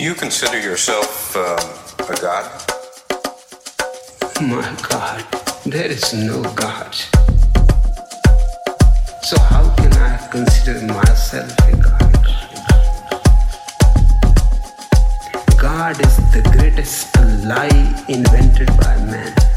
Do you consider yourself um, a god? My God, there is no God. So how can I consider myself a God? God is the greatest lie invented by man.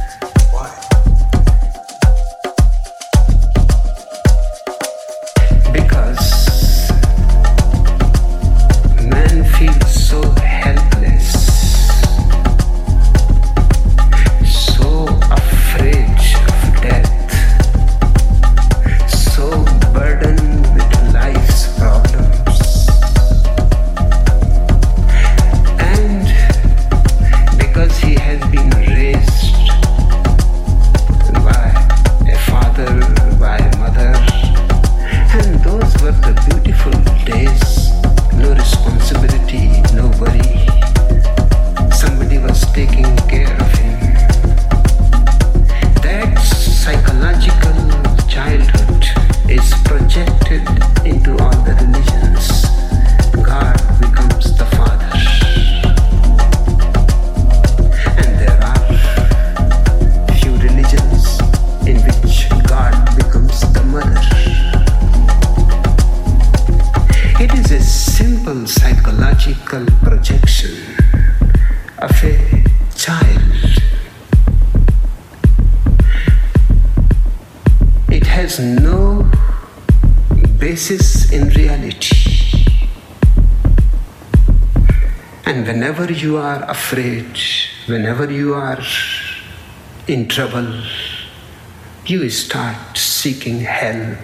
Afraid, whenever you are in trouble, you start seeking help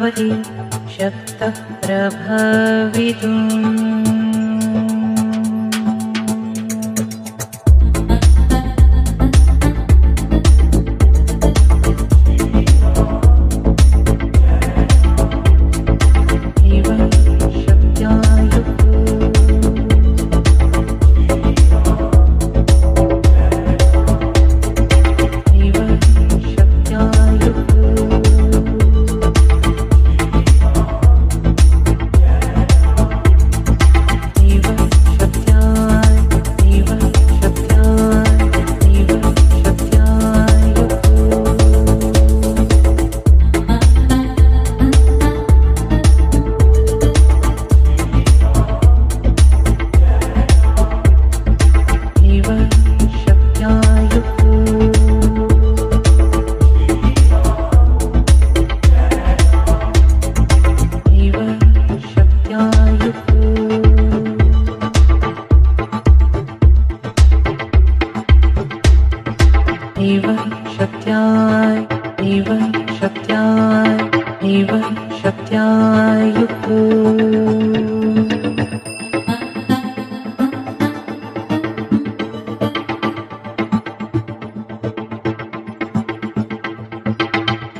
भवति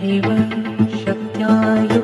एव शक्ताय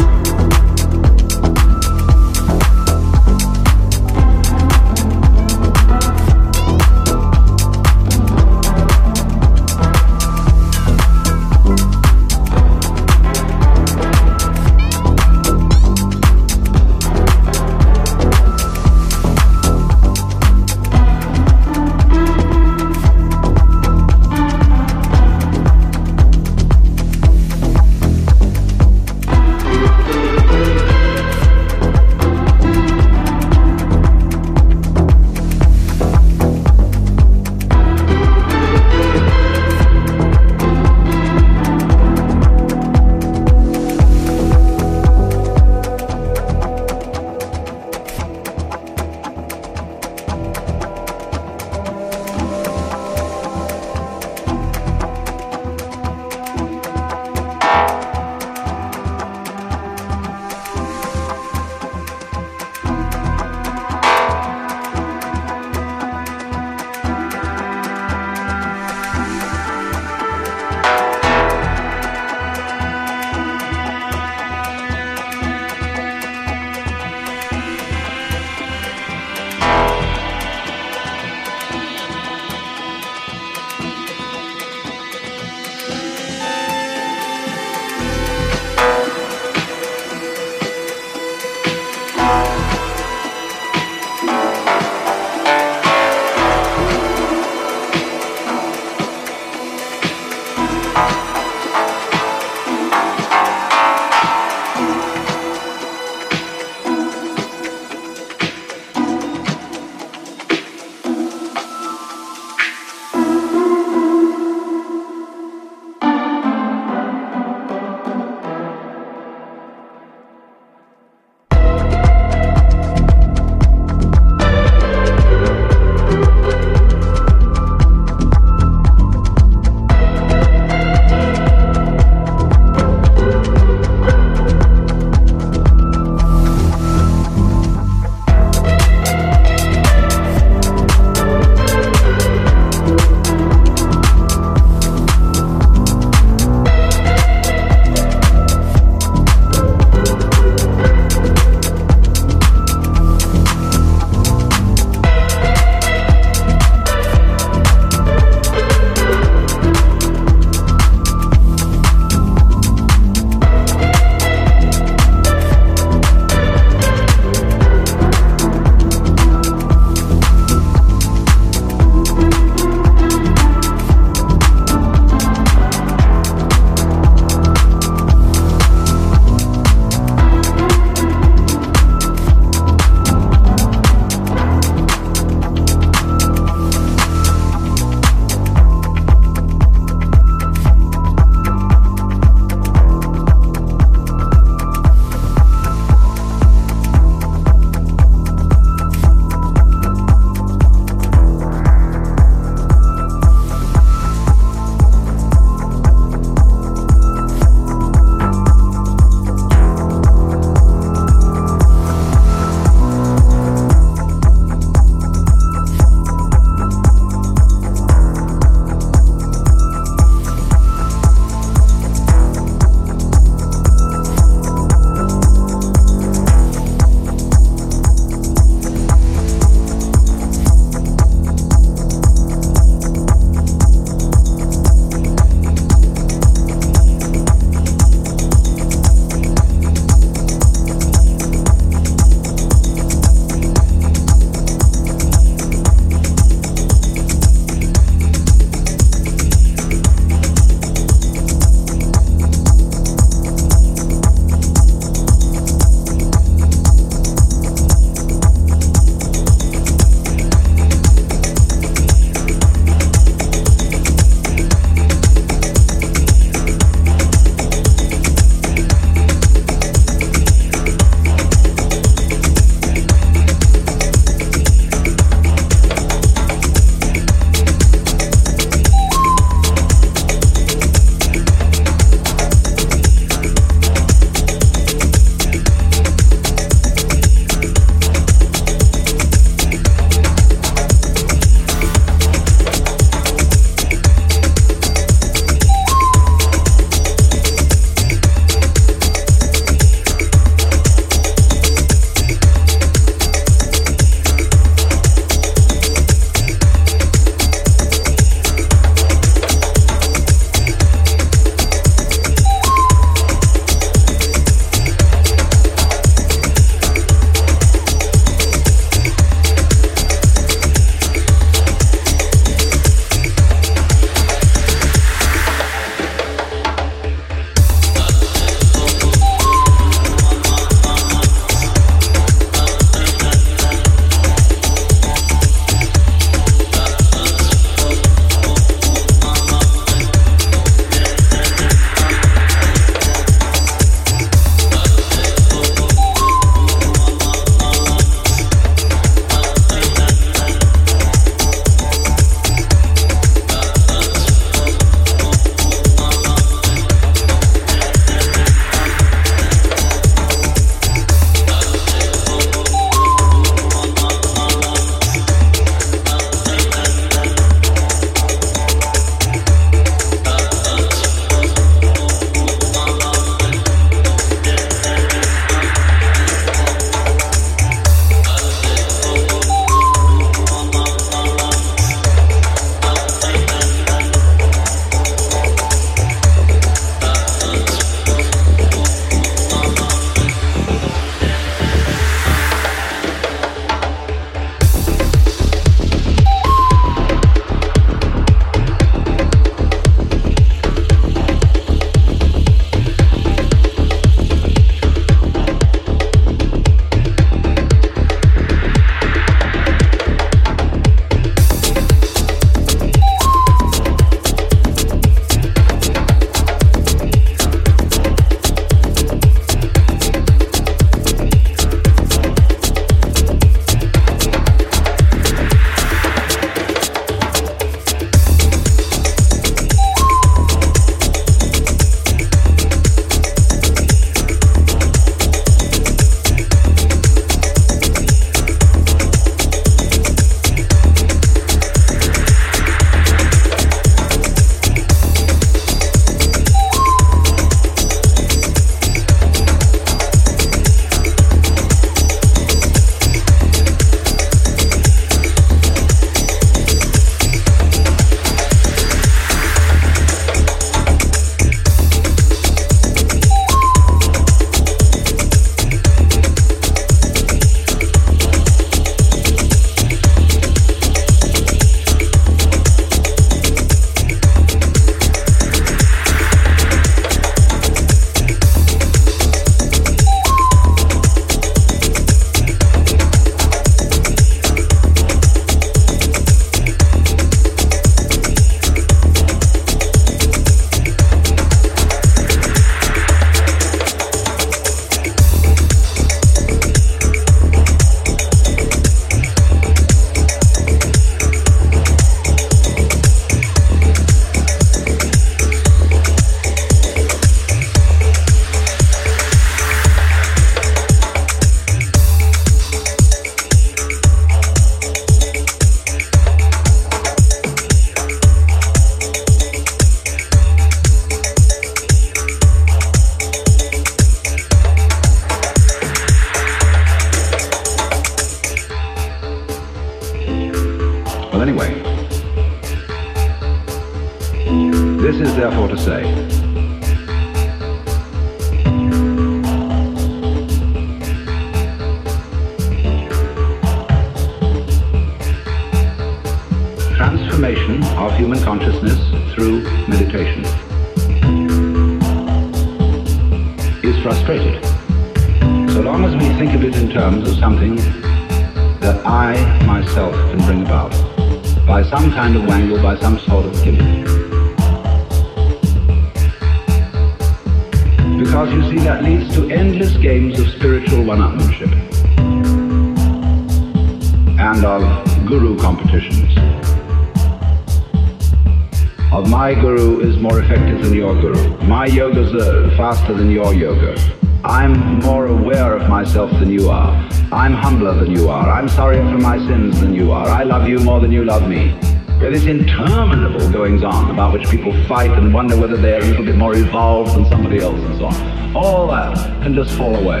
I'm sorrier for my sins than you are. I love you more than you love me. There is interminable goings on about which people fight and wonder whether they're a little bit more evolved than somebody else and so on. All that can just fall away.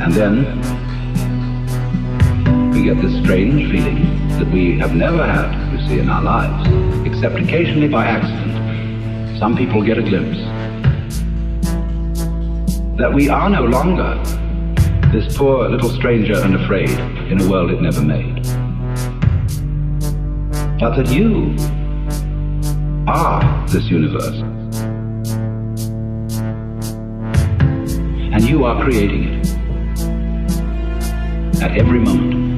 And then we get this strange feeling that we have never had, you see, in our lives, except occasionally by accident. Some people get a glimpse that we are no longer this poor little stranger and afraid in a world it never made. But that you are this universe. And you are creating it at every moment.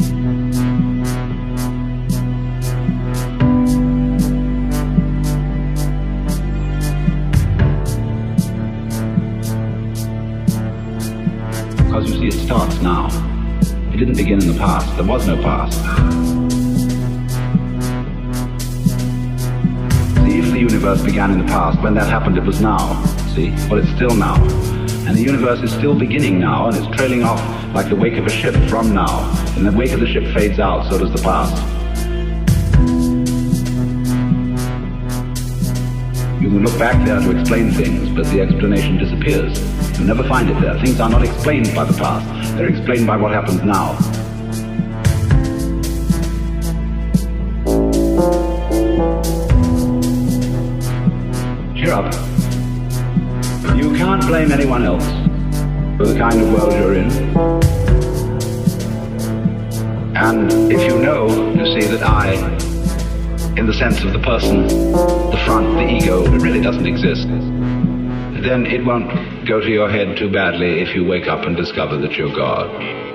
Because you see, it starts now. It didn't begin in the past. There was no past. See, if the universe began in the past, when that happened, it was now. See? Well, it's still now. And the universe is still beginning now, and it's trailing off like the wake of a ship from now. And the wake of the ship fades out, so does the past. You can look back there to explain things, but the explanation disappears. You'll never find it there. Things are not explained by the past. They're explained by what happens now. Cheer up. You can't blame anyone else for the kind of world you're in. And if you know, you see, that I, in the sense of the person, the front, the ego, it really doesn't exist, then it won't go to your head too badly if you wake up and discover that you're God.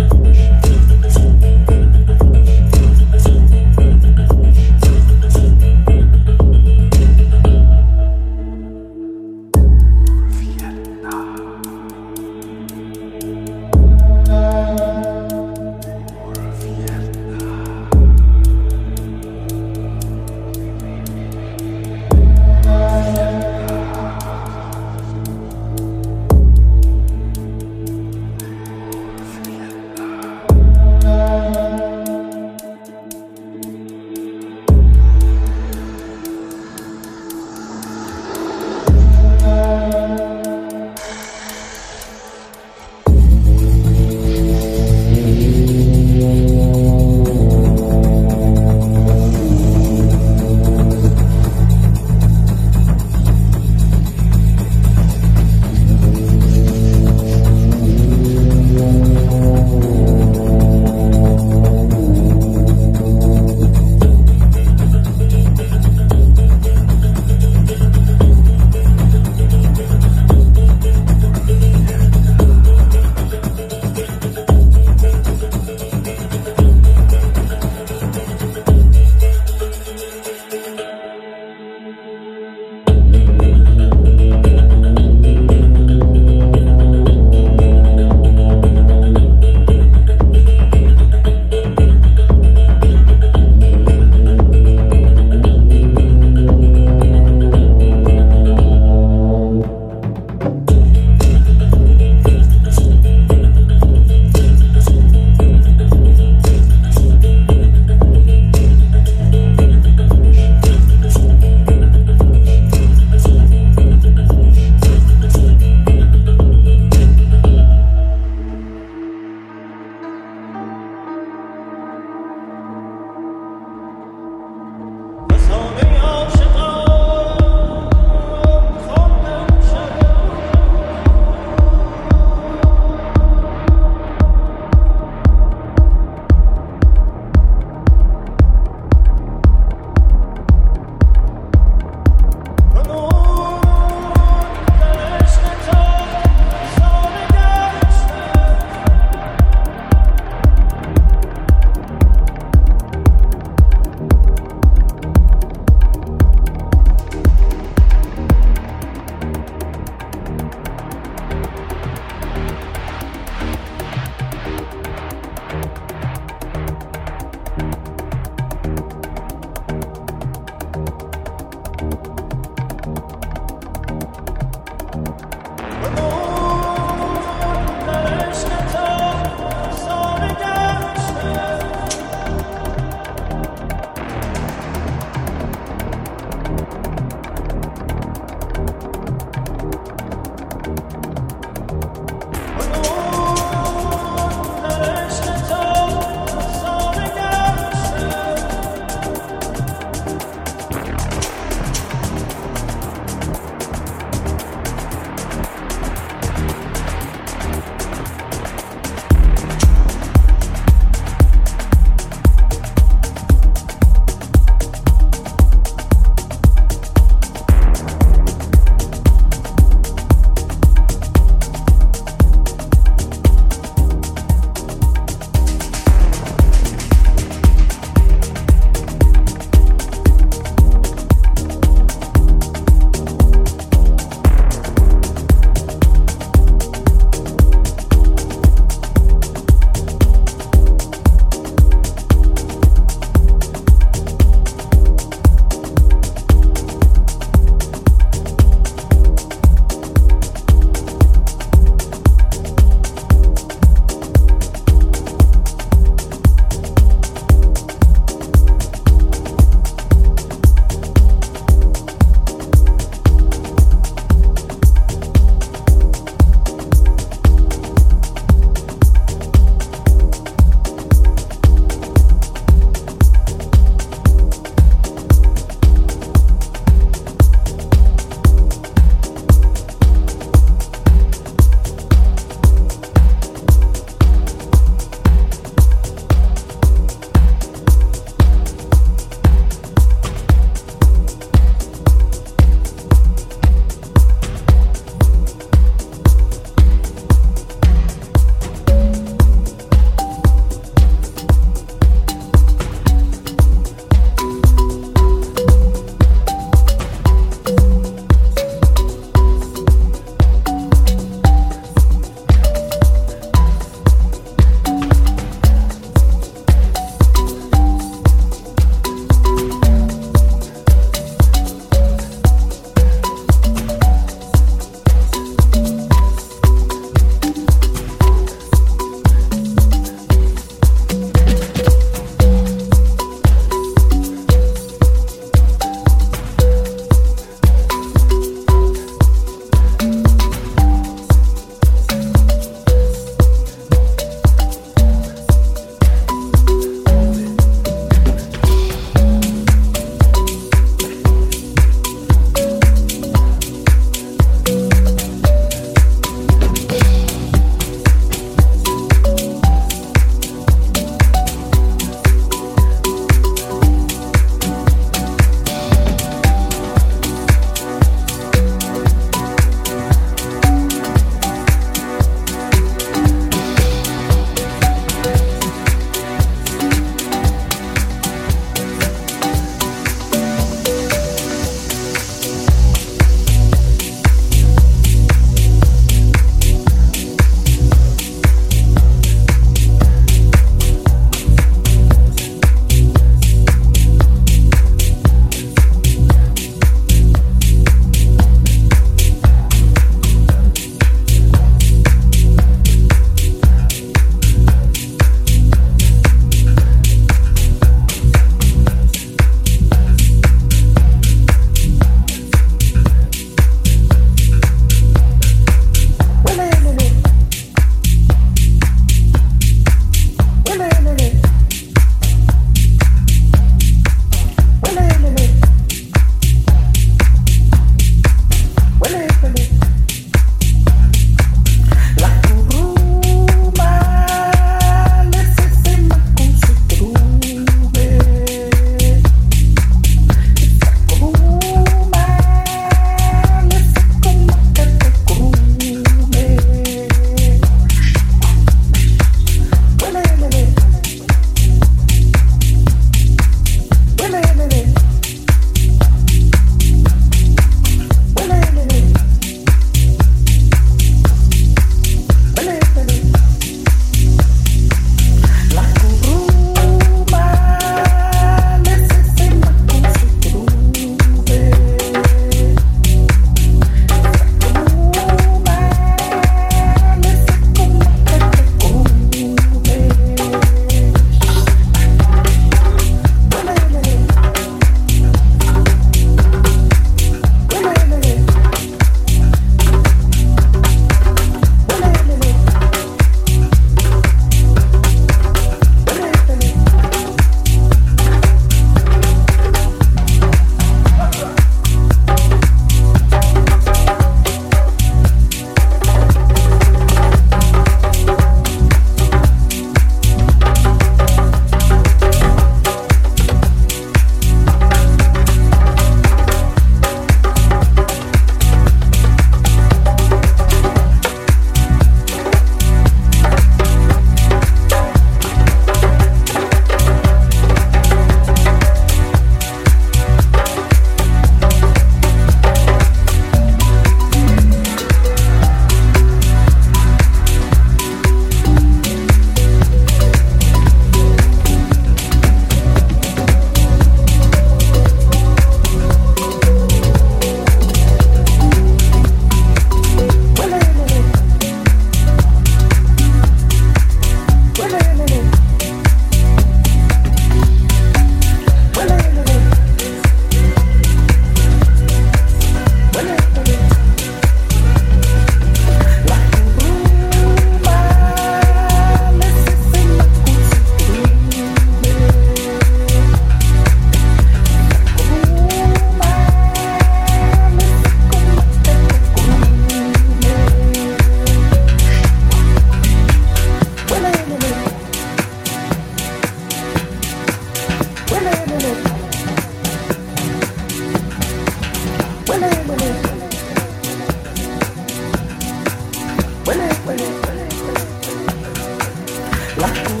Black.